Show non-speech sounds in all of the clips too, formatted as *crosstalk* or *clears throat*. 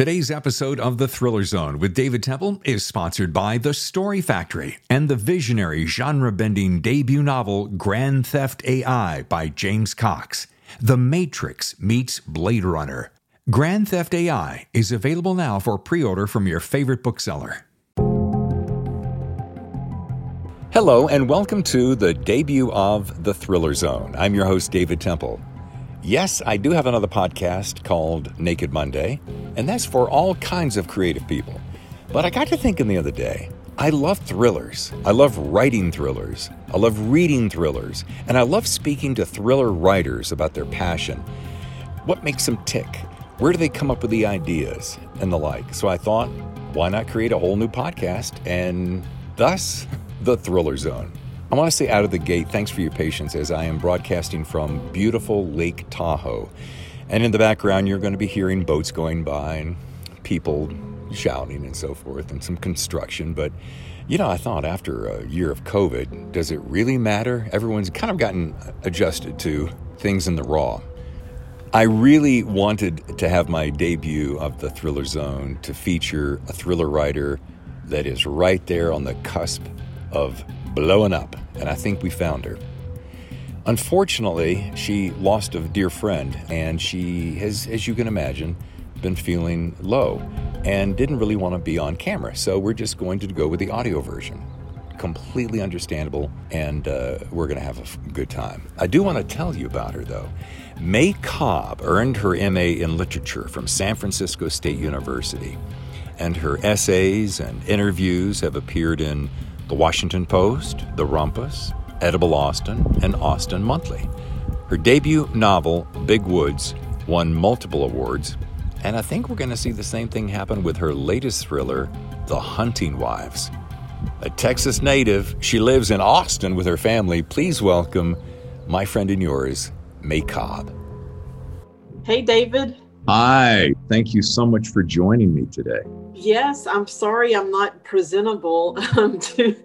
Today's episode of The Thriller Zone with David Temple is sponsored by The Story Factory and the visionary genre bending debut novel Grand Theft AI by James Cox. The Matrix meets Blade Runner. Grand Theft AI is available now for pre order from your favorite bookseller. Hello, and welcome to the debut of The Thriller Zone. I'm your host, David Temple. Yes, I do have another podcast called Naked Monday, and that's for all kinds of creative people. But I got to thinking the other day, I love thrillers. I love writing thrillers. I love reading thrillers. And I love speaking to thriller writers about their passion. What makes them tick? Where do they come up with the ideas and the like? So I thought, why not create a whole new podcast and thus *laughs* the Thriller Zone? I want to say out of the gate, thanks for your patience as I am broadcasting from beautiful Lake Tahoe. And in the background, you're going to be hearing boats going by and people shouting and so forth and some construction. But, you know, I thought after a year of COVID, does it really matter? Everyone's kind of gotten adjusted to things in the raw. I really wanted to have my debut of the Thriller Zone to feature a thriller writer that is right there on the cusp of blowing up, and I think we found her. Unfortunately, she lost a dear friend, and she has, as you can imagine, been feeling low and didn't really want to be on camera. So we're just going to go with the audio version. Completely understandable, and uh, we're going to have a good time. I do want to tell you about her, though. May Cobb earned her MA in literature from San Francisco State University, and her essays and interviews have appeared in the Washington Post, The Rumpus, Edible Austin, and Austin Monthly. Her debut novel, Big Woods, won multiple awards, and I think we're going to see the same thing happen with her latest thriller, The Hunting Wives. A Texas native, she lives in Austin with her family. Please welcome my friend and yours, May Cobb. Hey, David. Hi. Thank you so much for joining me today. Yes, I'm sorry I'm not presentable *laughs* um, to,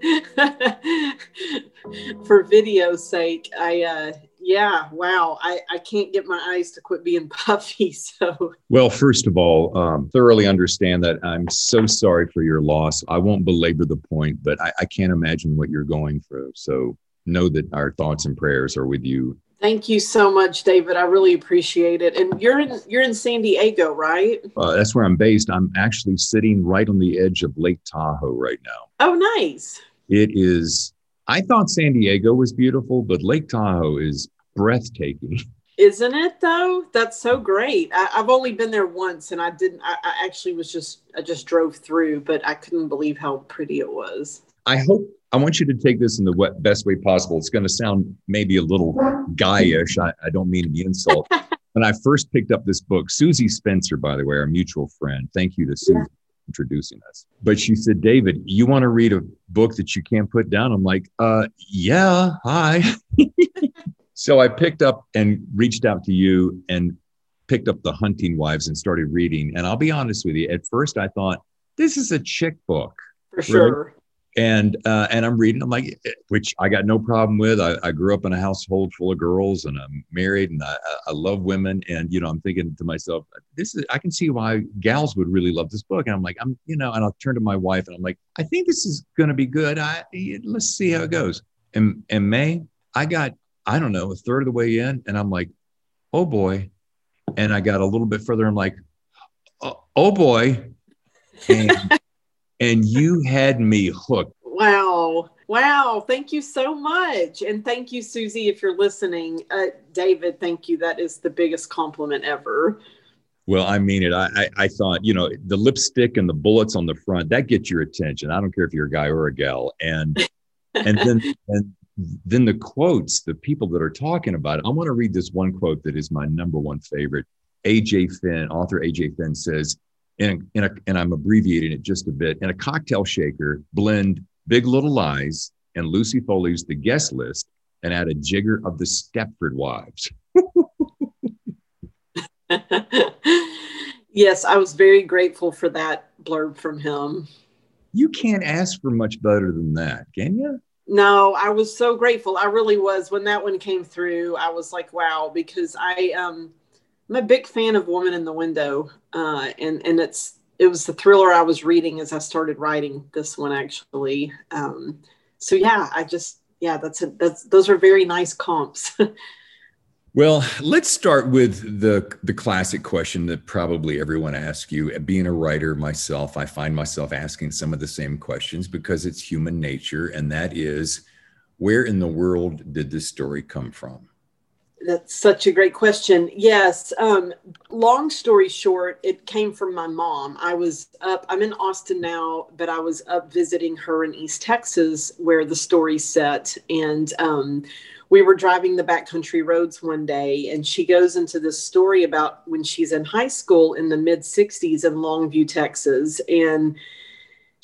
for video's sake. I, uh, yeah, wow, I, I can't get my eyes to quit being *laughs* puffy. So, well, first of all, um, thoroughly understand that I'm so sorry for your loss. I won't belabor the point, but I, I can't imagine what you're going through. So, know that our thoughts and prayers are with you Thank you so much, David. I really appreciate it. And you're in you're in San Diego, right? Uh, that's where I'm based. I'm actually sitting right on the edge of Lake Tahoe right now. Oh, nice. It is. I thought San Diego was beautiful, but Lake Tahoe is breathtaking. *laughs* Isn't it though? That's so great. I, have only been there once, and I didn't. I, I actually was just I just drove through, but I couldn't believe how pretty it was. I hope I want you to take this in the best way possible. It's going to sound maybe a little guyish. I, I don't mean the insult. *laughs* when I first picked up this book, Susie Spencer, by the way, our mutual friend, thank you to Susie yeah. introducing us. But she said, David, you want to read a book that you can't put down? I'm like, uh, yeah, hi. *laughs* so I picked up and reached out to you and picked up The Hunting Wives and started reading. And I'll be honest with you, at first I thought, this is a chick book. For sure. Right? And uh, and I'm reading. I'm like, which I got no problem with. I, I, grew up in a household full of girls, and I'm married, and I, I love women. And you know, I'm thinking to myself, this is. I can see why gals would really love this book. And I'm like, I'm, you know, and I'll turn to my wife, and I'm like, I think this is going to be good. I let's see how it goes. And and May, I got, I don't know, a third of the way in, and I'm like, oh boy, and I got a little bit further. I'm like, oh, oh boy. And, *laughs* and you had me hooked. Wow. Wow. Thank you so much. And thank you, Susie, if you're listening. Uh, David, thank you. That is the biggest compliment ever. Well, I mean it. I, I, I, thought, you know, the lipstick and the bullets on the front, that gets your attention. I don't care if you're a guy or a gal. And and then *laughs* and then the quotes, the people that are talking about it. I want to read this one quote that is my number one favorite. AJ Finn, author AJ Finn says, in in a, and I'm abbreviating it just a bit, in a cocktail shaker, blend Big Little Lies and Lucy Foley's The Guest List and add a jigger of the Stepford Wives. *laughs* *laughs* yes, I was very grateful for that blurb from him. You can't ask for much better than that, can you? No, I was so grateful. I really was when that one came through. I was like, wow, because I um I'm a big fan of Woman in the Window, uh, and and it's it was the thriller I was reading as I started writing this one actually. Um, so yeah, I just yeah, that's a, that's those are very nice comps. *laughs* well, let's start with the the classic question that probably everyone asks you. Being a writer myself, I find myself asking some of the same questions because it's human nature, and that is, where in the world did this story come from? That's such a great question. Yes. Um, long story short, it came from my mom. I was up, I'm in Austin now, but I was up visiting her in East Texas where the story set. And um, we were driving the backcountry roads one day, and she goes into this story about when she's in high school in the mid 60s in Longview, Texas. And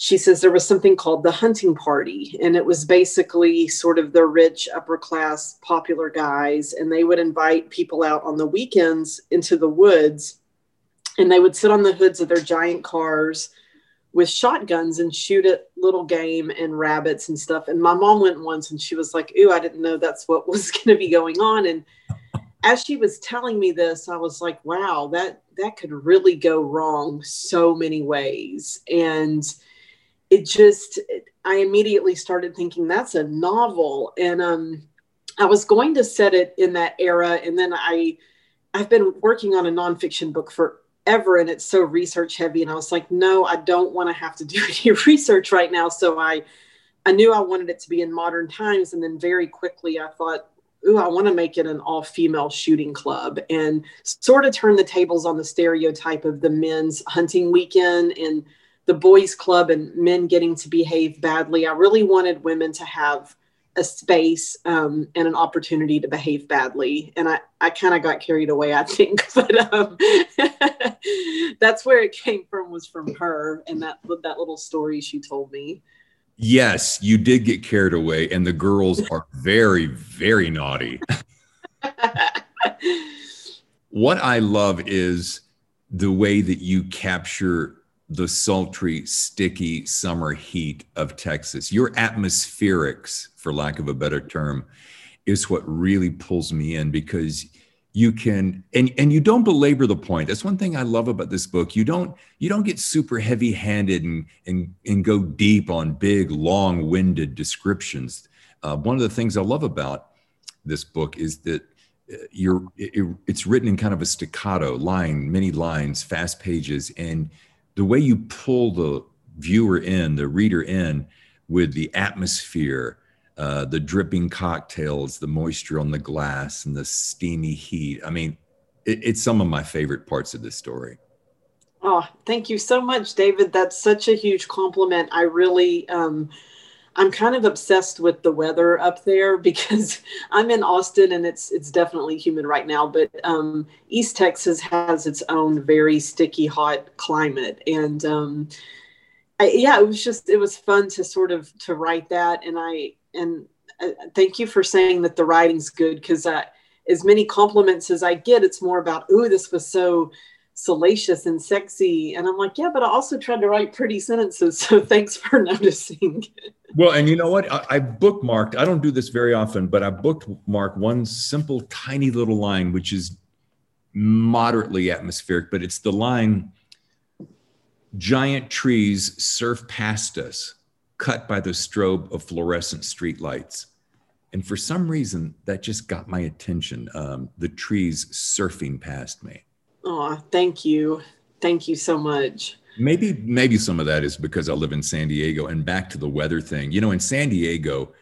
she says there was something called the hunting party and it was basically sort of the rich upper class popular guys and they would invite people out on the weekends into the woods and they would sit on the hoods of their giant cars with shotguns and shoot at little game and rabbits and stuff. And my mom went once and she was like ooh i didn't know that's what was *laughs* going to be going on. And as she was telling me this i was like wow that that could really go wrong so many ways. And it just i immediately started thinking that's a novel. And um i was going to set it in that era and then i i've been working on a nonfiction book forever and it's so research heavy and i was like no i don't want to have to do *laughs* any research right now. So i i knew i wanted it to be in modern times and then very quickly i thought ooh, I want to make it an all female shooting club and sort of turn the tables on the stereotype of the men's hunting weekend and the boys club and men getting to behave badly. I really wanted women to have a space um, and an opportunity to behave badly. And I, I kind of got carried away, I think, *laughs* but um, *laughs* that's where it came from was from her and that, that little story she told me. Yes, you did get carried away and the girls are very, very naughty. *laughs* what I love is the way that you capture the sultry, sticky summer heat of Texas. Your atmospherics, for lack of a better term, is what really pulls me in because you can and and you don't belabor the point. That's one thing i love about this book. You don't you don't get super heavy handed and and and go deep on big long winded descriptions. Uh, one of the things i love about this book is that uh, you're it, it's written in kind of a staccato line many lines fast pages and the way you pull the viewer in, the reader in with the atmosphere, uh, the dripping cocktails, the moisture on the glass, and the steamy heat. I mean, it, it's some of my favorite parts of this story. Oh, thank you so much, David. That's such a huge compliment. I really, um, I'm kind of obsessed with the weather up there *laughs* because I'm in Austin and it's it's definitely humid right now. But um, East Texas has its own very sticky, hot climate, and um, I, yeah, it was just it was fun to sort of to write that. And I and uh, thank you for saying that the writing's good because as many compliments as I get, it's more about oh, this was so salacious and sexy. And I'm like, yeah, but I also tried to write pretty sentences. So *laughs* thanks for noticing. well, and you know what? I, I, bookmarked, I don't do this very often, but I bookmarked one simple, tiny little line, which is moderately atmospheric, but it's the line giant trees surf past us, cut by the strobe of fluorescent streetlights. And for some reason, that just got my attention. Um, the trees surfing past me. Oh, thank you. Thank you so much. Maybe maybe some of that is because I live in San Diego and back to the weather thing. You know, in San Diego,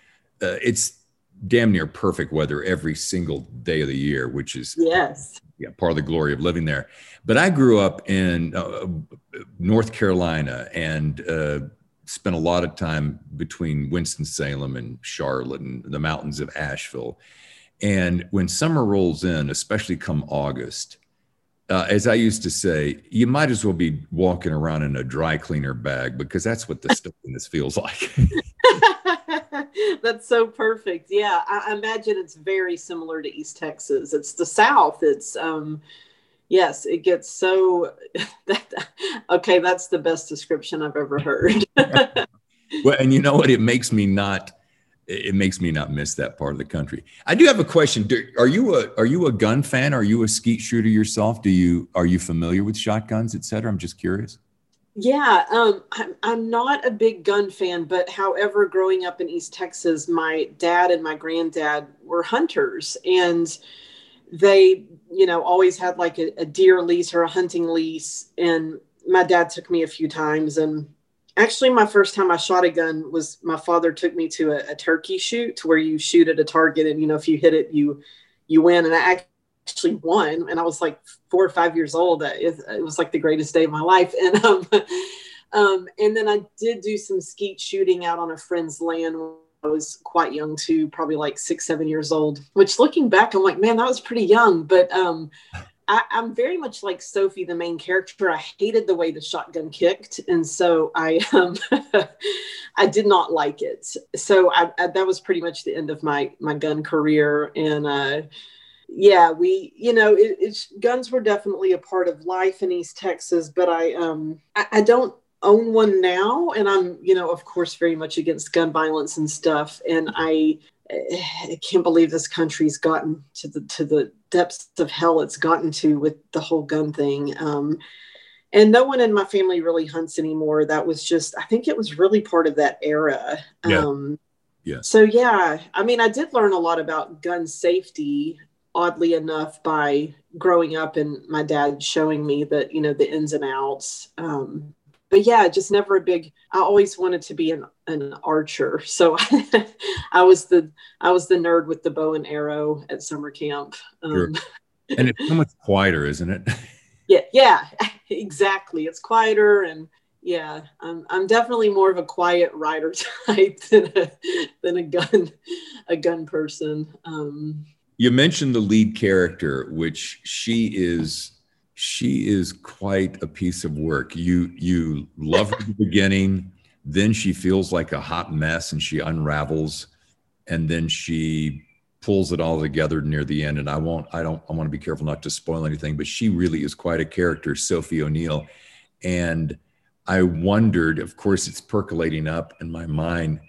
uh, it's damn near perfect weather every single day of the year, which is yes, yeah, part of the glory of living there. But I grew up in uh, North Carolina and uh, spent a lot of time between Winston Salem and Charlotte and the mountains of Asheville. And when summer rolls in, especially come August, uh, as I used to say, you might as well be walking around in a dry cleaner bag because that's what the stuff in this feels like. *laughs* that's so perfect. Yeah, I, imagine it's very similar to East Texas. It's the South. It's um, yes, it gets so. *laughs* That, okay, that's the best description I've ever heard. *laughs* well, and you know what? It makes me not it makes me not miss that part of the country. I do have a question. Do, are you a are you a gun fan? Are you a skeet shooter yourself? Do you are you familiar with shotguns, et cetera? I'm just curious. Yeah, um, I'm, I'm not a big gun fan, but however, growing up in East Texas, my dad and my granddad were hunters, and they, you know, always had like a, a deer lease or a hunting lease. And my dad took me a few times, and actually my first time i shot a gun was my father took me to a, a, turkey shoot where you shoot at a target and you know if you hit it you you win and i actually won and i was like four or five years old it, it was like the greatest day of my life *laughs* and um, um, and then i did do some skeet shooting out on a friend's land I was quite young too, probably like six, seven years old. Which, looking back, I'm like, man, that was pretty young. But um, I, am very much like Sophie, the main character. I hated the way the shotgun kicked, and so I *laughs* um, *laughs* I did not like it. So I, I, that was pretty much the end of my my gun career. And uh, yeah, we you know it, it's guns were definitely a part of life in East Texas, but I um I, I don't own one now, and I'm you know of course very much against gun violence and stuff, and I I can't believe this country's gotten to the to the depths of hell it's gotten to with the whole gun thing. Um, and no one in my family really hunts anymore. That was just I think it was really part of that era. Yeah. Um, yeah. So yeah, I mean, I did learn a lot about gun safety. Oddly enough, by growing up and my dad showing me that you know the ins and outs. Um, but yeah, just never a big. I always wanted to be an an archer, so *laughs* I was the I was the nerd with the bow and arrow at summer camp. Um, sure. And it's so much quieter, isn't it? *laughs* yeah, yeah, *laughs* exactly. It's quieter, and yeah, I'm I'm definitely more of a quiet rider type than a than a gun a gun person. Um, you mentioned the lead character, which she is she is quite a piece of work. You you love her at the beginning, then she feels like a hot mess and she unravels, and then she pulls it all together near the end. And I won't, I don't, I want to be careful not to spoil anything, but she really is quite a character, Sophie O'Neill. And I wondered, of course, it's percolating up in my mind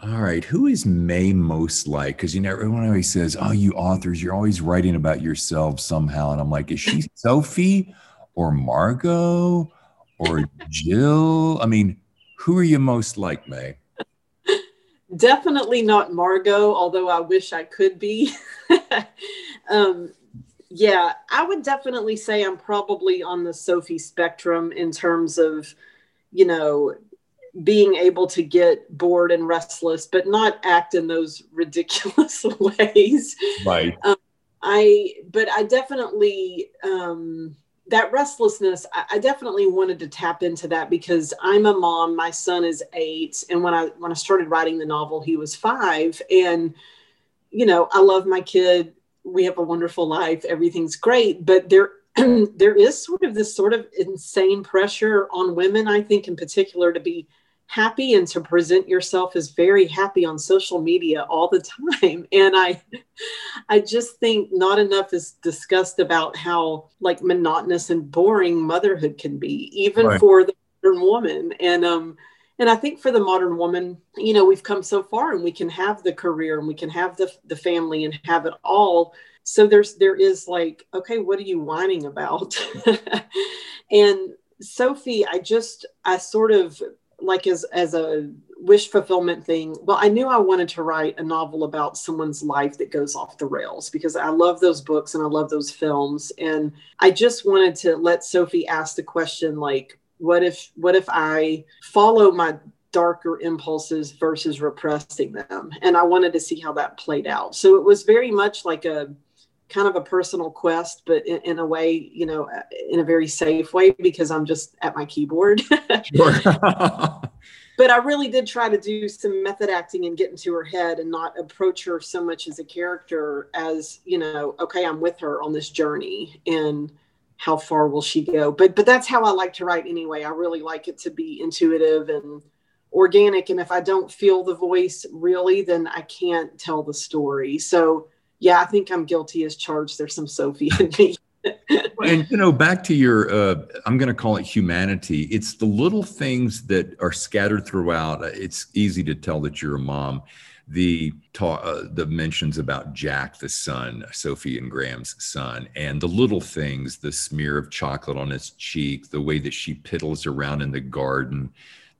all right, who is May most like? Because you know, everyone always says, "Oh, you authors, you're always writing about yourselves somehow," and I'm like, is she *laughs* Sophie or Margot or Jill? I mean, who are you most like, May? *laughs* Definitely not Margot, although I wish I could be. *laughs* um, yeah, I would definitely say I'm probably on the Sophie spectrum in terms of, you know, being able to get bored and restless, but not act in those *laughs* ridiculous ways. Right. Um, I, but I definitely, um, that restlessness, I, I, definitely wanted to tap into that because I'm a mom. My son is eight, and when I when I started writing the novel, he was five. And you know, I love my kid. We have a wonderful life. Everything's great, but there *clears throat* there is sort of this sort of insane pressure on women. I think, in particular, to be happy and to present yourself as very happy on social media all the *laughs* time. And i i just think not enough is discussed about how like monotonous and boring motherhood can be even right. for the modern woman. And um and i think for the modern woman you know we've come so far and we can have the career and we can have the the family and have it all. So there's there is like okay what are you whining about? *laughs* And sophie i just i sort of like as as a wish fulfillment thing well i knew i wanted to write a novel about someone's life that goes off the rails because i love those books and i love those films. And i just wanted to let sophie ask the question like what if what if i follow my darker impulses versus repressing them? And i wanted to see how that played out. So it was very much like a kind of a personal quest, but in, in, a way, you know, in a very safe way because I'm just at my keyboard. *laughs* *laughs* but I really did try to do some method acting and get into her head and not approach her so much as a character as, you know, okay, I'm with her on this journey and how far will she go? But but that's how I like to write anyway. I really like it to be intuitive and organic and if I don't feel the voice really, then I can't tell the story. So yeah, I think I'm guilty as charged. There's some Sophie in me. *laughs* and you know, back to your, uh, I'm going to call it humanity. It's the little things that are scattered throughout. It's easy to tell that you're a mom. the ta- uh, the mentions about Jack, the son, Sophie and Graham's son, and the little things, the smear of chocolate on his cheek, the way that she piddles around in the garden,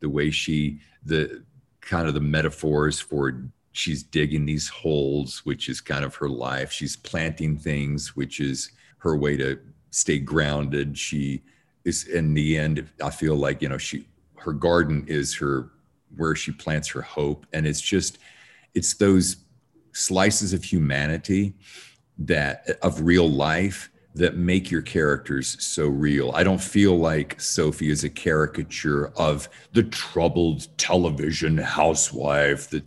the way she the kind of the metaphors for she's digging these holes, which is kind of her life. She's planting things, which is her way to stay grounded. She is in the end, I feel like, you know, she her garden is her where she plants her hope. And it's just, it's those slices of humanity that of real life that make your characters so real. I don't feel like Sophie is a caricature of the troubled television housewife that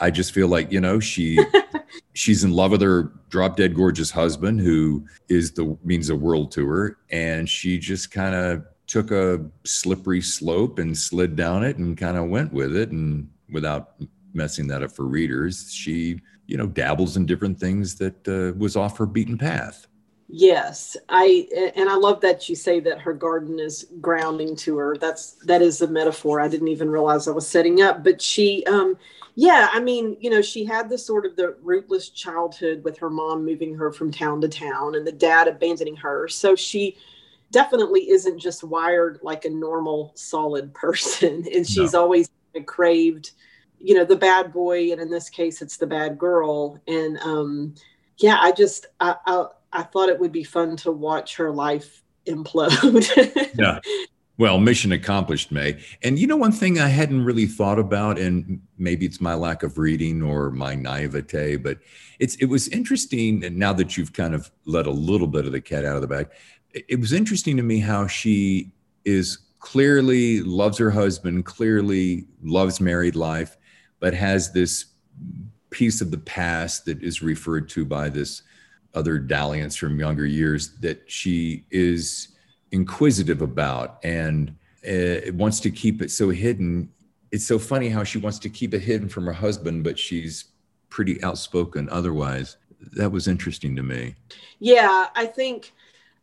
I just feel like, you know, she *laughs* she's in love with her drop dead gorgeous husband who is the means the world to her. And she just kind of took a slippery slope and slid down it and kind of went with it. And without messing that up for readers she you know dabbles in different things that uh, was off her beaten path. Yes. I and i love that you say that her garden is grounding to her. That's that is a metaphor. I didn't even realize i was setting up but she um yeah i mean you know she had this sort of the rootless childhood with her mom moving her from town to town and the dad abandoning her. So she definitely isn't just wired like a normal solid *laughs* person and she's no. always craved you know the bad boy and in this case it's the bad girl. And um yeah i just i i, I thought it would be fun to watch her life implode. *laughs* Yeah well, mission accomplished, May. And you know, one thing I hadn't really thought about, and maybe it's my lack of reading or my naivete, but it's it was interesting. And now that you've kind of let a little bit of the cat out of the bag, it was interesting to me how she is clearly loves her husband, clearly loves married life, but has this piece of the past that is referred to by this other dalliance from younger years that she is inquisitive about and uh, wants to keep it so hidden. It's so funny how she wants to keep it hidden from her husband, but she's pretty outspoken otherwise. That was interesting to me. Yeah, I think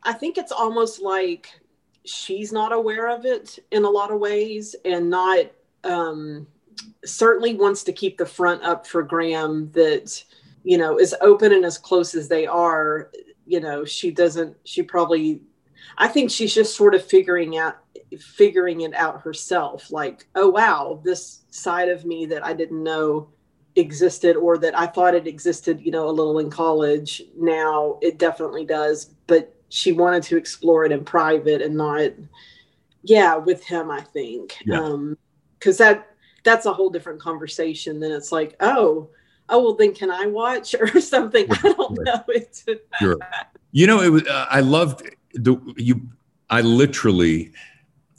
I think it's almost like she's not aware of it in a lot of ways and not um certainly wants to keep the front up for Graham that you know as open and as close as they are you know she doesn't she probably I think she's just sort of figuring out figuring it out herself like oh wow this side of me that I didn't know existed or that I thought it existed you know a little in college now it definitely does. But she wanted to explore it in private and not yeah with him I think. Yeah. um cuz that that's a whole different conversation then it's like oh oh well then can I watch *laughs* or something? I don't know. *laughs* It's sure. *laughs* you know it was uh, I loved the you I literally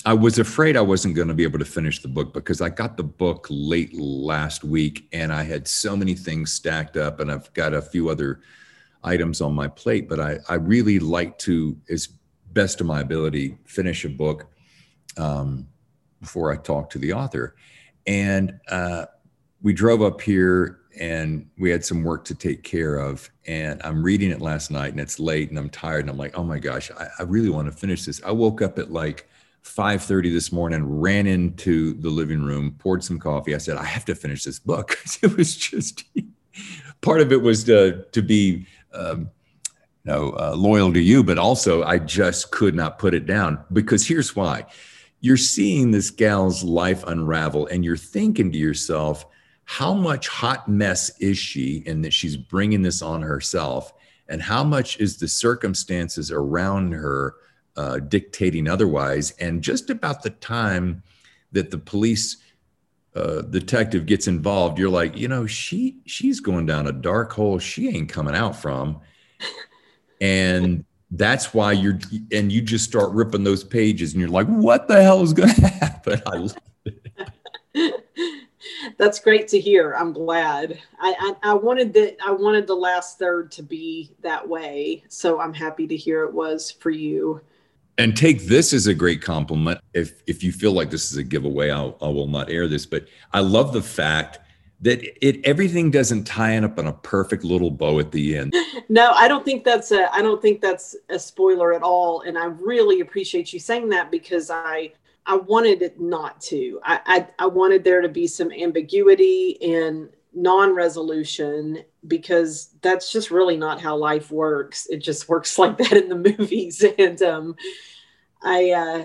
I was afraid I wasn't going to be able to finish the book because I got the book late last week and I had so many things stacked up and I've got a few other items on my plate but I I really like to as best of my ability finish a book um, before I talk to the author. And uh, we drove up here and we had some work to take care of. And I'm reading it last night and it's late and I'm tired. And I'm like, oh my gosh, I, I really want to finish this. I woke up at like 5:30 this morning, ran into the living room, poured some coffee. I said, I have to finish this book. *laughs* it was just *laughs* part of it was to, to be um, you know, uh, loyal to you, but also I just could not put it down because here's why. You're seeing this gal's life unravel and you're thinking to yourself, how much hot mess is she in that she's bringing this on herself? And how much is the circumstances around her uh, dictating otherwise? And just about the time that the police uh, detective gets involved you're like you know she she's going down a dark hole she ain't coming out from. And that's why you're and you just start ripping those pages and you're like what the hell is going *laughs* to happen? I love it *laughs* that's great to hear. I'm glad. I, I, I wanted that. I wanted the last third to be that way. So I'm happy to hear it was for you. And take this as a great compliment. If if you feel like this is a giveaway, I'll, I will not air this. But I love the fact that it everything doesn't tie in up in a perfect little bow at the end. *laughs* No, I don't think that's a I don't think that's a spoiler at all. And I really appreciate you saying that because I I wanted it not to. I, I, I wanted there to be some ambiguity and non-resolution because that's just really not how life works it just works *laughs* like that in the movies *laughs* and um i uh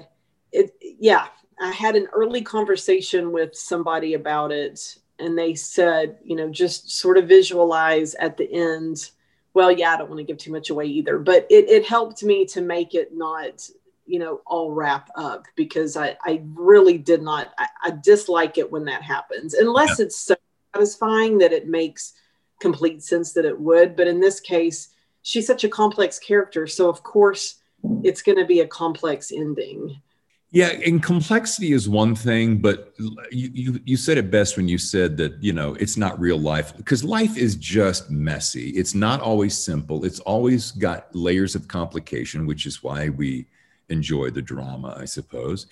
it yeah i had an early conversation with somebody about it and they said you know just sort of visualize at the end well yeah i don't want to give too much away either but it, it helped me to make it not you know all wrap up because i i really did not i, I dislike it when that happens unless yeah. it's so satisfying that it makes complete sense that it would. But in this case, she's such a complex character. So, of course, it's going to be a complex ending. Yeah, and complexity is one thing, but you, you you said it best when you said that you know it's not real life because life is just messy. It's not always simple. It's always got layers of complication, which is why we enjoy the drama, I suppose.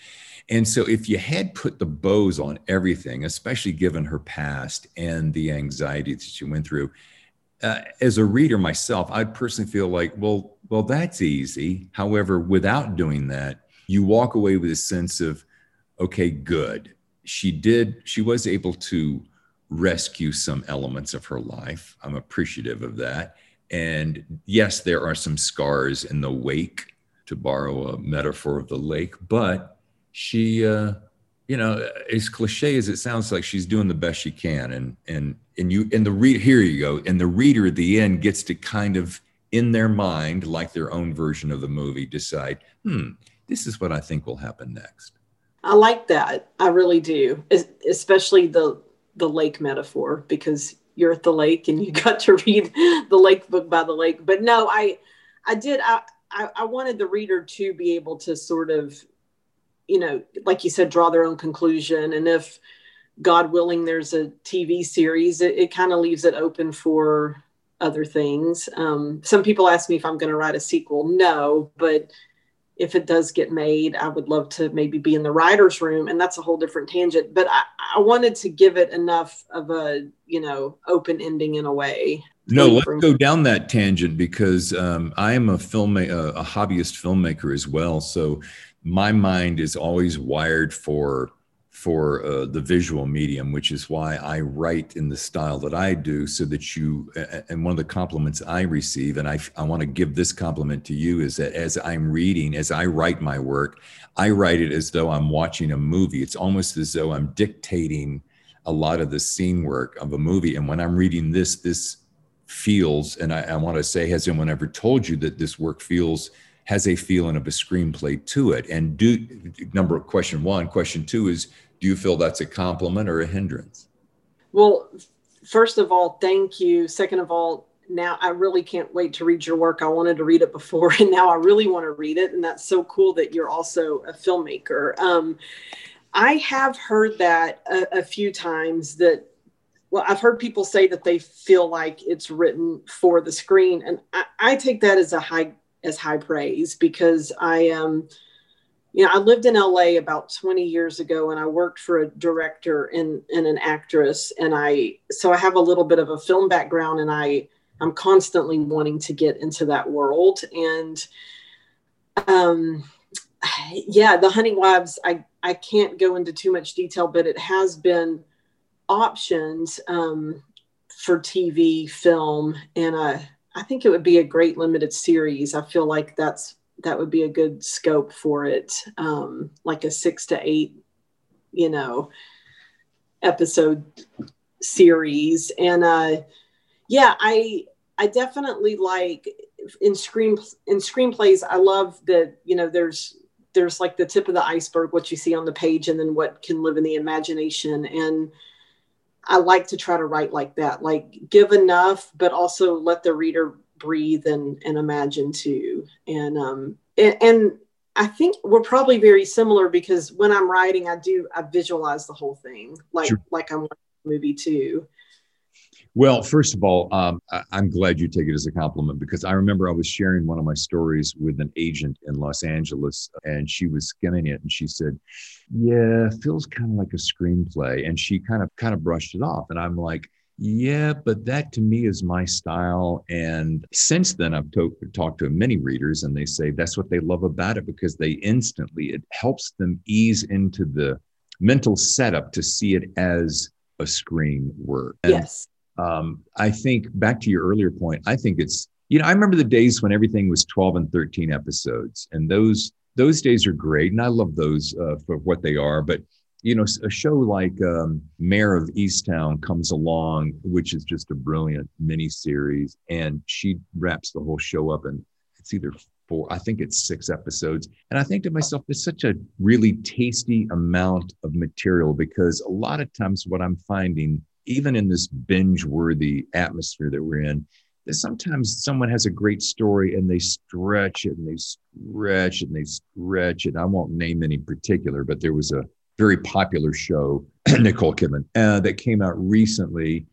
And so, if you had put the bows on everything, especially given her past and the anxiety that she went through, uh, as a reader myself, I'd personally feel like, well, well, that's easy. However, without doing that, you walk away with a sense of, okay, good. She did. She was able to rescue some elements of her life. I'm appreciative of that. And yes, there are some scars in the wake, to borrow a metaphor of the lake, but she uh, you know as cliche as it sounds like she's doing the best she can. And and and you and the read here you go. And the reader at the end gets to kind of in their mind like their own version of the movie decide hmm this is what i think will happen next. I like that. I really do. Especially the the lake metaphor because you're at the lake and you *laughs* got to read the lake book by the lake. But no i i did i i, I wanted the reader to be able to sort of you know, like you said, draw their own conclusion. And if God willing, there's a TV series, it, it kind of leaves it open for other things. Um, some people ask me if I'm going to write a sequel. No, but if it does get made, I would love to maybe be in the writer's room. And that's a whole different tangent. But I, I wanted to give it enough of a, you know, open ending in a way. No, let's go down that tangent because um, I am a film a, a hobbyist filmmaker as well. So my mind is always wired for for uh, the visual medium, which is why I write in the style that I do, so that you. And one of the compliments I receive, and I, I want to give this compliment to you, is that as I'm reading, as I write my work, I write it as though I'm watching a movie. It's almost as though I'm dictating a lot of the scene work of a movie. And when I'm reading this, this feels, and I, I want to say, has anyone ever told you that this work feels has a feeling of a screenplay to it. And do number question one, question two is, do you feel that's a compliment or a hindrance? Well, first of all, thank you. Second of all, now I really can't wait to read your work. I wanted to read it before, *laughs* and now I really want to read it. And that's so cool that you're also a filmmaker. Um, I have heard that a, a few times that well, I've heard people say that they feel like it's written for the screen, and I, I take that as a high as high praise because I am, um, you know, I lived in LA about 20 years ago and I worked for a director and, and an actress. And I, so I have a little bit of a film background and I, I'm constantly wanting to get into that world. And, um, *sighs* yeah, the Hunting Wives, I, I can't go into too much detail, but it has been options um, for TV, film, and uh, I think it would be a great limited series. I feel like that's that would be a good scope for it, um, like a six to eight, you know, episode series. And uh, yeah, I I definitely like in screen in screenplays. I love that you know there's there's like the tip of the iceberg, what you see on the page, and then what can live in the imagination and I like to try to write like that, like give enough, but also let the reader breathe and, and imagine too. And, um, and, and I think we're probably very similar because when I'm writing, I do, I visualize the whole thing like, sure. like I'm watching a movie too. Well, first of all, um, I, am glad you take it as a compliment because I remember I was sharing one of my stories with an agent in Los Angeles and she was skimming it and she said, Yeah, feels kind of like a screenplay. And she kind of kind of brushed it off. And I'm like, yeah, but that to me is my style. And since then, I've to- talked to many readers, and they say that's what they love about it because they instantly, it helps them ease into the mental setup to see it as a screen work. And, yes. Um, I think back to your earlier point, I think it's, you know, I remember the days when everything was 12 and 13 episodes, and those those days are great, and I love those uh, for what they are. But you know, a show like um, Mare of Easttown comes along, which is just a brilliant mini series, and she wraps the whole show up, and it's either four, I think it's six episodes. And I think to myself, it's such a really tasty amount of material because a lot of times what I'm finding, even in this binge worthy atmosphere that we're in, that sometimes someone has a great story and they stretch it and they stretch it and they stretch it. I won't name any particular, but there was a very popular show, *clears throat* Nicole Kidman, uh, that came out recently.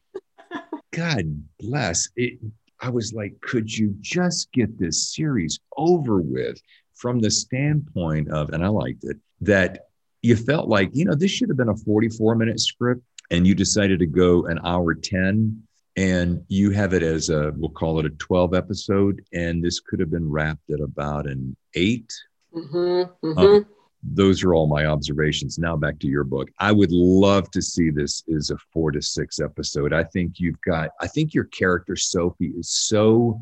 *laughs* God bless it. I was like, could you just get this series over with from the standpoint of, and I liked it, that you felt like, you know, this should have been a 44 minute script and you decided to go an hour 10 and you have it as a, we'll call it a 12 episode. And this could have been wrapped at about an 8 mm-hmm, mm-hmm. Um, those are all my observations. Now back to your book. I would love to see this as a four to six episode. I think you've got, I think your character, Sophie, is so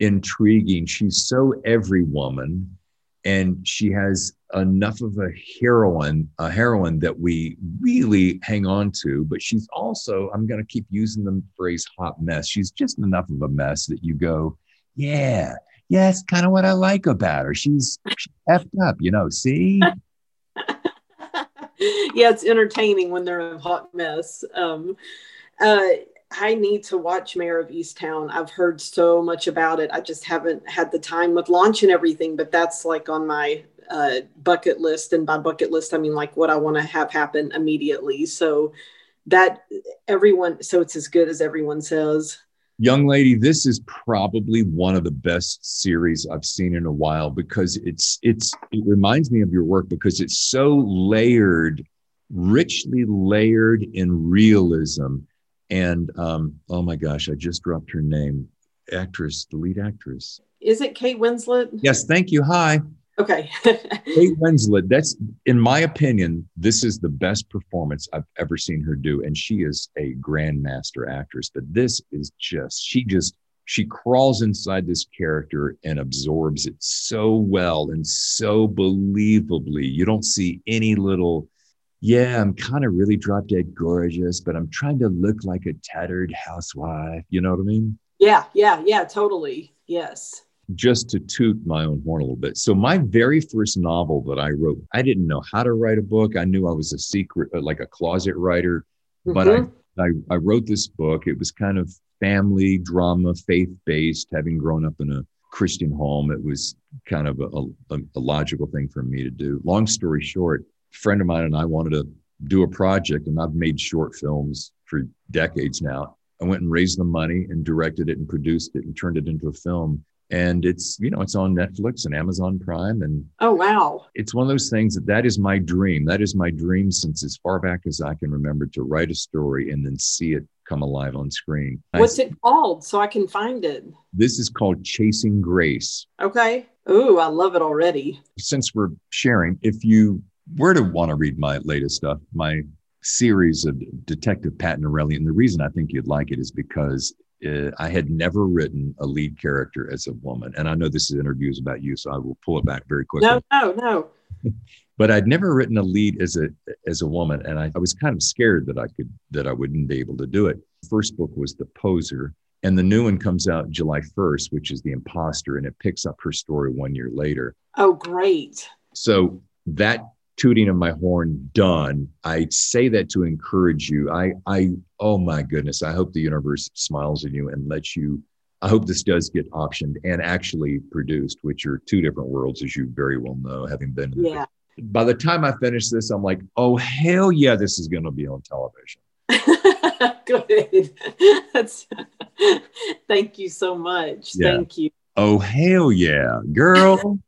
intriguing. She's so every woman. And she has enough of a heroine, a heroine that we really hang on to. But she's also, I'm going to keep using the phrase hot mess. She's just enough of a mess that you go, yeah, yeah, it's kind of what I like about her. She's, she's effed up, you know. See. *laughs* yeah, it's entertaining when they're a hot mess. Um, uh, I need to watch Mare of Easttown. I've heard so much about it. I just haven't had the time with launch and everything, but that's like on my uh, bucket list. And by bucket list, I mean like what I want to have happen immediately. So that everyone, so it's as good as everyone says young lady this is probably one of the best series i've seen in a while because it's it's it reminds me of your work because it's so layered richly layered in realism and um oh my gosh i just dropped her name actress the lead actress is it kate winslet yes thank you hi Okay. *laughs* Kate Winslet, that's in my opinion, this is the best performance I've ever seen her do. And she is a grandmaster actress, but this is just, she just, she crawls inside this character and absorbs it so well and so believably. You don't see any little, yeah, I'm kind of really drop dead gorgeous, but I'm trying to look like a tattered housewife. You know what I mean? Yeah, yeah, yeah, totally. Yes just to toot my own horn a little bit. So my very first novel that I wrote, I didn't know how to write a book. I knew I was a secret, uh, like a closet writer, mm-hmm. but I, I, I wrote this book. It was kind of family drama, faith based. Having grown up in a Christian home, it was kind of a, a, a logical thing for me to do. Long story short, friend of mine and I wanted to do a project, and I've made short films for decades now. I went and raised the money and directed it and produced it and turned it into a film. And it's you know it's on netflix and amazon prime and oh wow. it's one of those things that that is my dream. That is my dream since as far back as i can remember to write a story and then see it come alive on screen. What's I, it called? So i can find it. This is called chasing grace. Okay. Ooh, i love it already. Since we're sharing if you were to want to read my latest stuff my series of detective pat norelli and the reason i think you'd like it is because uh, I had never written a lead character as a woman. And I know this is interviews about you, so I will pull it back very quickly. No, no, no. *laughs* but I'd never written a lead as a as a woman, and I, I was kind of scared that I could that I wouldn't be able to do it. First book was The Poser, and the new one comes out July 1st, which is The Imposter, and it picks up her story one year later. Oh, great. So that tooting of my horn done. I say that to encourage you. I i oh my goodness. I hope the universe smiles on you and lets you i hope this does get optioned and actually produced which are two different worlds as you very well know having been yeah. By the time i finish this i'm like oh hell yeah this is going to be on television. *laughs* Good. *laughs* That's *laughs* thank you so much. Yeah. thank you. Oh hell yeah. Girl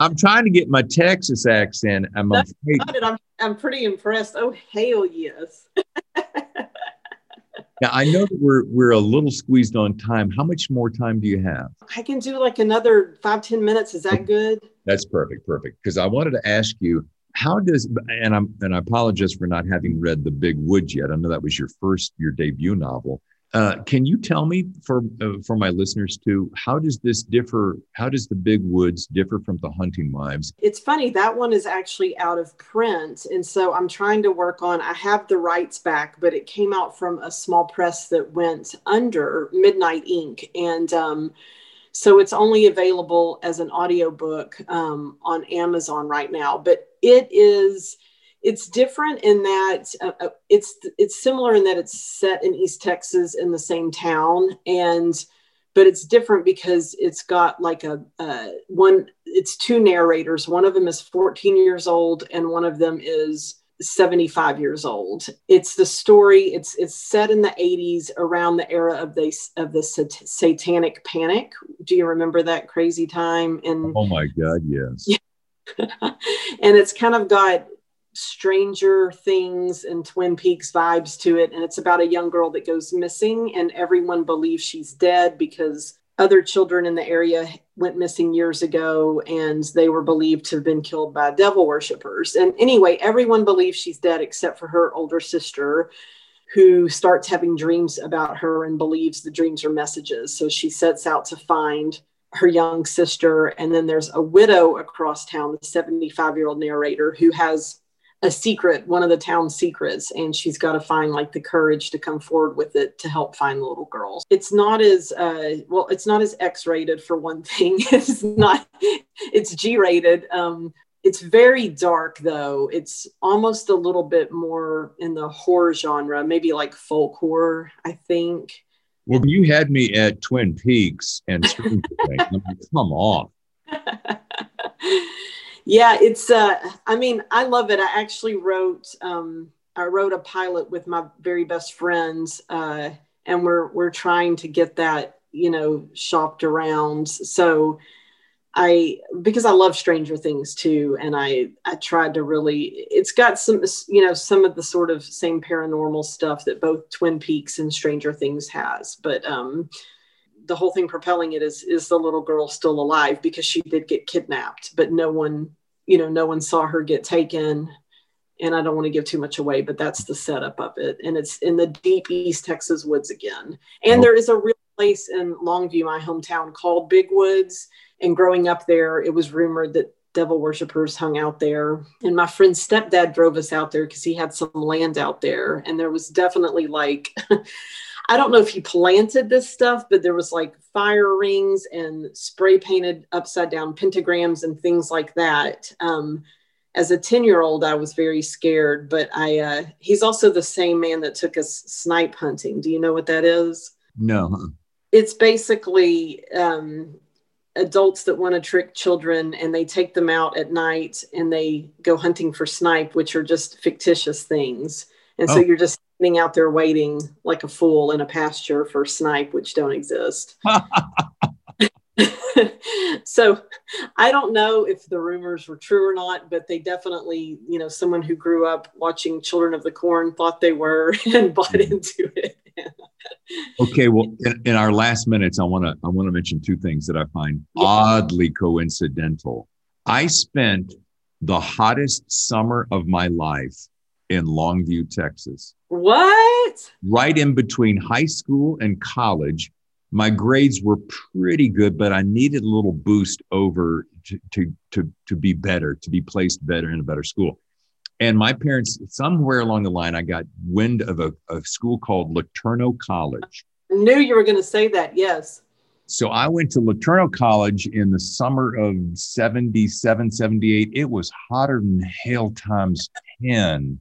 I'm trying to get my Texas accent. I'm That's afraid. I'm, I'm pretty impressed. Oh, hell yes. *laughs* now, I know that we're, we're a little squeezed on time. How much more time do you have? I can do like another five ten minutes. Is that good? That's perfect. Perfect. Because I wanted to ask you, how does and I'm and I apologize for not having read The Big Woods yet. I know that was your first your debut novel. Uh, can you tell me for uh, for my listeners too, how does this differ? How does the Big Woods differ from the Hunting Wives? It's funny that one is actually out of print, and so I'm trying to work on. I have the rights back, but it came out from a small press that went under Midnight Ink, and um, so it's only available as an audiobook um, on Amazon right now. But it is it's different in that uh, uh, it's it's similar in that it's set in East Texas in the same town and but it's different because it's got like a uh, one it's two narrators. One of them is 14 years old and one of them is 75 years old. It's the story it's it's set in the 80s around the era of the of the sat- satanic panic. Do you remember that crazy time and oh my god yes. *laughs* And it's kind of got Stranger Things and Twin Peaks vibes to it. And it's about a young girl that goes missing, and everyone believes she's dead because other children in the area went missing years ago and they were believed to have been killed by devil worshippers. And anyway, everyone believes she's dead except for her older sister, who starts having dreams about her and believes the dreams are messages. So she sets out to find her young sister. And then there's a widow across town, the 75 year old narrator, who has a secret, one of the town's secrets, and she's got to find like the courage to come forward with it to help find the little girls. It's not as uh, well, it's not as X-rated for one thing. *laughs* it's not, it's G-rated. Um, it's very dark though. It's almost a little bit more in the horror genre, maybe like folk horror, I think. Well, you had me at Twin Peaks and Stranger *laughs* Things. Come on. *laughs* yeah it's uh i mean i love it. I actually wrote um i wrote a pilot with my very best friends uh and we're we're trying to get that you know shopped around. So i because i love stranger things too and i i tried to really it's got some you know some of the sort of same paranormal stuff that both twin peaks and stranger things has but um the whole thing propelling it is is the little girl still alive because she did get kidnapped but no one you know, no one saw her get taken. And I don't want to give too much away, but that's the setup of it. And it's in the deep East Texas woods again. And there is a real place in Longview, my hometown, called Big Woods. And growing up there, it was rumored that devil worshippers hung out there. And my friend's stepdad drove us out there because he had some land out there. And there was definitely like, *laughs* I don't know if he planted this stuff, but there was like fire rings and spray painted upside down pentagrams and things like that. Um, as a 10 year old, I was very scared, but I, uh, he's also the same man that took us snipe hunting. Do you know what that is? No. It's basically, um, adults that want to trick children and they take them out at night and they go hunting for snipe, which are just fictitious things. And oh. so you're just sitting out there waiting like a fool in a pasture for snipe, which don't exist. *laughs* *laughs* so I don't know if the rumors were true or not, but they definitely, you know, someone who grew up watching Children of the Corn thought they were *laughs* and bought mm-hmm. into it. okay, well, in, in, our last minutes, I want to I want to mention two things that I find yeah. oddly coincidental. I spent the hottest summer of my life in Longview, Texas. What? Right in between high school and college. My grades were pretty good, but I needed a little boost over to, to, to, to be better, to be placed better in a better school. And my parents, somewhere along the line, I got wind of a, a school called LeTourneau College. I knew you were going to say that, yes. So I went to LeTourneau College in the summer of 77, 78. It was hotter than hell times 10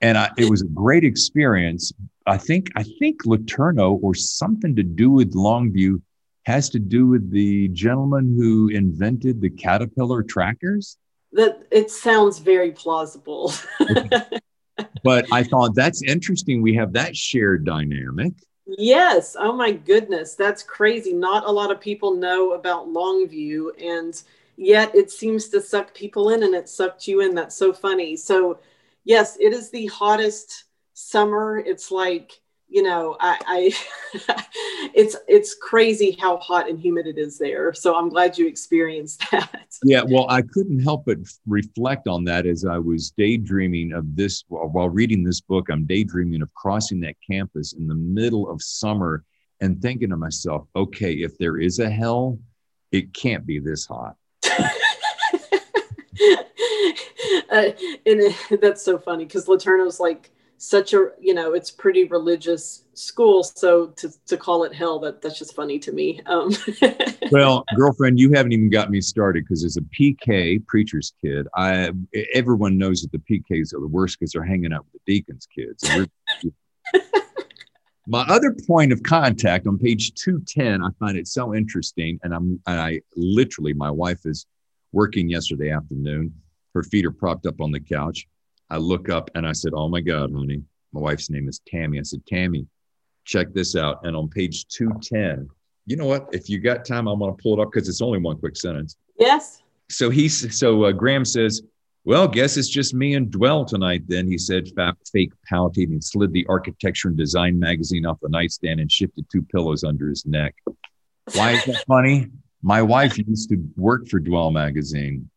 and I, it was a great experience. I think I think LeTourneau or something to do with Longview has to do with the gentleman who invented the Caterpillar trackers. That it sounds very plausible. *laughs* but I thought that's interesting. We have that shared dynamic. Yes. Oh my goodness, that's crazy. Not a lot of people know about Longview, and yet it seems to suck people in, and it sucked you in. That's so funny. So yes, it is the hottest summer. It's like you know, I, I *laughs* it's it's crazy how hot and humid it is there. So I'm glad you experienced that. *laughs* Yeah, well, I couldn't help but reflect on that as I was daydreaming of this while reading this book. I'm daydreaming of crossing that campus in the middle of summer and thinking to myself, okay, if there is a hell, it can't be this hot. *laughs* uh, *laughs* and that's so funny because LeTourneau's like such a you know it's pretty religious school so to, to call it hell that that's just funny to me um. *laughs* well girlfriend you haven't even got me started because as a pk preacher's kid i everyone knows that the pks are the worst because they're hanging out with the deacons kids *laughs* my other point of contact on page 210 i find it so interesting and i'm and i literally my wife is working yesterday afternoon her feet are propped up on the couch I look up and I said, Oh my God, honey. My wife's name is Tammy. I said, Tammy, check this out. And on page 210, you know what? If you got time, I'm going to pull it up because it's only one quick sentence. Yes. So he, so uh, Graham says, Well, guess it's just me and Dwell tonight. Then he said, fake pouting and slid the architecture and design magazine off the nightstand and shifted two pillows under his neck. Why is that funny? My wife used to work for Dwell magazine.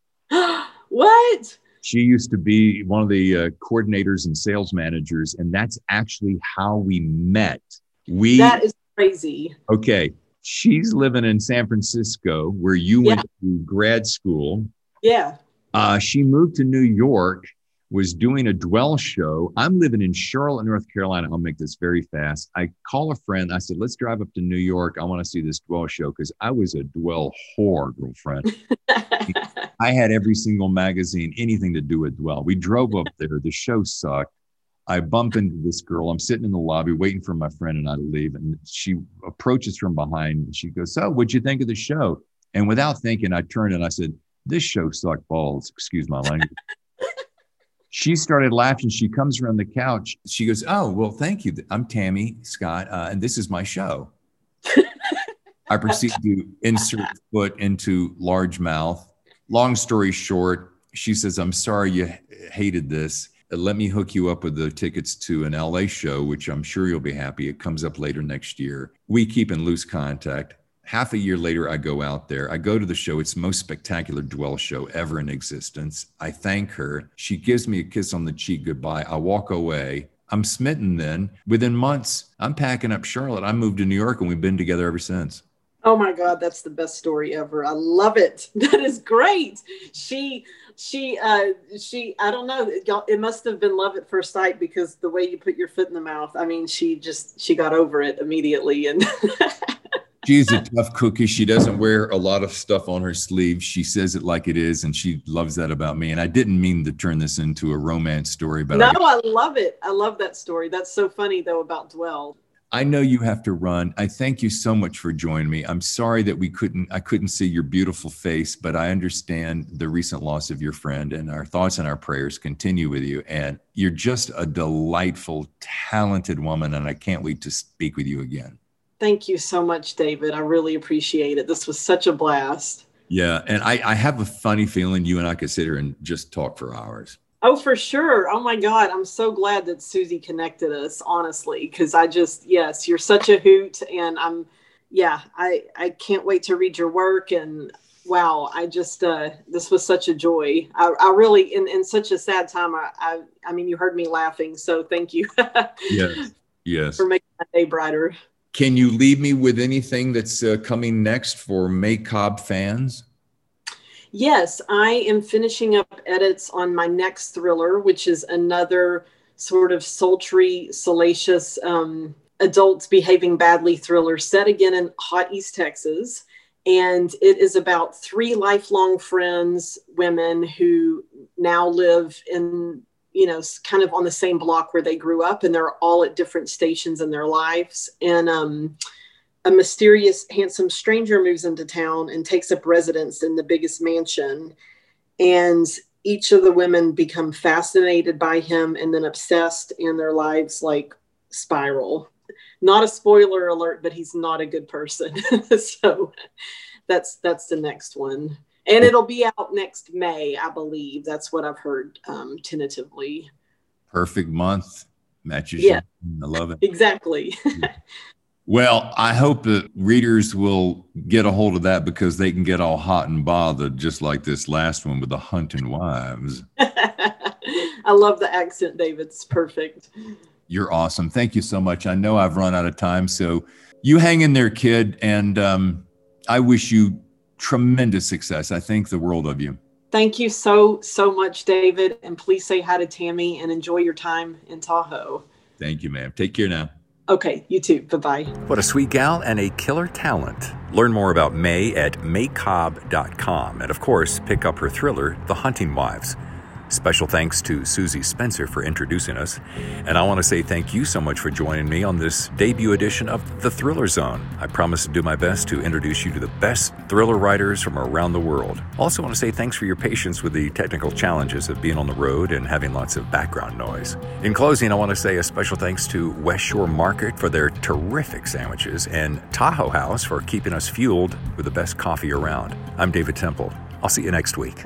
What? She used to be one of the uh, coordinators and sales managers, and that's actually how we met. We that is crazy. Okay, she's living in San Francisco, where you yeah. went to grad school. Yeah. Uh, she moved to New York was doing a dwell show. I'm living in Charlotte, North Carolina. I'll make this very fast. I call a friend. I said, let's drive up to New York. I want to see this dwell show because I was a dwell whore, girlfriend. *laughs* I had every single magazine, anything to do with dwell. We drove up there. The show sucked. I bump into this girl. I'm sitting in the lobby waiting for my friend and I to leave. And she approaches from behind and she goes, So, what'd you think of the show? And without thinking, I turned and I said, This show sucked balls. Excuse my language *laughs* she started laughing. She comes around the couch. She goes, Oh, well, thank you. I'm Tammy Scott, uh, and this is my show. I proceed to insert foot into large mouth. Long story short, she says, I'm sorry you hated this. Let me hook you up with the tickets to an LA show, which I'm sure you'll be happy. It comes up later next year. We keep in loose contact. Half a year later, I go out there. I go to the show. It's the most spectacular dwell show ever in existence. I thank her. She gives me a kiss on the cheek goodbye. I walk away. I'm smitten then. Within months, I'm packing up Charlotte. I moved to New York and we've been together ever since. Oh my God, that's the best story ever. I love it. *laughs* That is great. She, she, uh, she, I don't know. It must have been love at first sight because the way you put your foot in the mouth, I mean, she just, she got over it immediately. And *laughs* She's a tough cookie. She doesn't wear a lot of stuff on her sleeve. She says it like it is, and she loves that about me. And I didn't mean to turn this into a romance story, but no, I, I love it. I love that story. That's so funny though about Dwell. I know you have to run. I thank you so much for joining me. I'm sorry that we couldn't I couldn't see your beautiful face, but I understand the recent loss of your friend and our thoughts and our prayers continue with you and you're just a delightful talented woman and I can't wait to speak with you again. Thank you so much, David. I really appreciate it. This was such a blast. Yeah. And I, I have a funny feeling you and I could sit here and just talk for hours. Oh, for sure. Oh my God. I'm so glad that Susie connected us, honestly, because I just, yes, you're such a hoot. And I'm, yeah, I, I can't wait to read your work. And wow, I just, uh, this was such a joy. I, I really, in, in such a sad time, I, I, I mean, you heard me laughing. So thank you. *laughs* yes. Yes. For making my day brighter. Can you leave me with anything that's uh, coming next for May Cobb fans? Yes, I am finishing up edits on my next thriller, which is another sort of sultry, salacious, um, adults behaving badly thriller set again in hot East Texas. And it is about three lifelong friends, women who now live in you know, kind of on the same block where they grew up, and they're all at different stations in their lives. And um, a mysterious, handsome stranger moves into town and takes up residence in the biggest mansion. And each of the women become fascinated by him and then obsessed, and their lives like spiral. Not a spoiler alert, but he's not a good person. *laughs* so that's that's the next one and it'll be out next May, I believe. That's what I've heard um, tentatively. Perfect month. Matches Yeah. you. I love it. Exactly. *laughs* Well, I hope that readers will get a hold of that because they can get all hot and bothered, just like this last one with the hunting wives. *laughs* I love the accent, David. It's perfect. You're awesome. Thank you so much. I know I've run out of time, so you hang in there, kid, and um, I wish you tremendous success. I think the world of you. Thank you so, so much, David. And please say hi to Tammy and enjoy your time in Tahoe. Thank you, ma'am. Take care now. Okay, you too. Bye bye. What a sweet gal and a killer talent. Learn more about May at maycobb.com. And of course, pick up her thriller, The Hunting Wives. Special thanks to Susie Spencer for introducing us. And I want to say thank you so much for joining me on this debut edition of The Thriller Zone. I promise to do my best to introduce you to the best thriller writers from around the world. Also, want to say thanks for your patience with the technical challenges of being on the road and having lots of background noise. In closing, I want to say a special thanks to West Shore Market for their terrific sandwiches and Tahoe House for keeping us fueled with the best coffee around. I'm David Temple. I'll see you next week.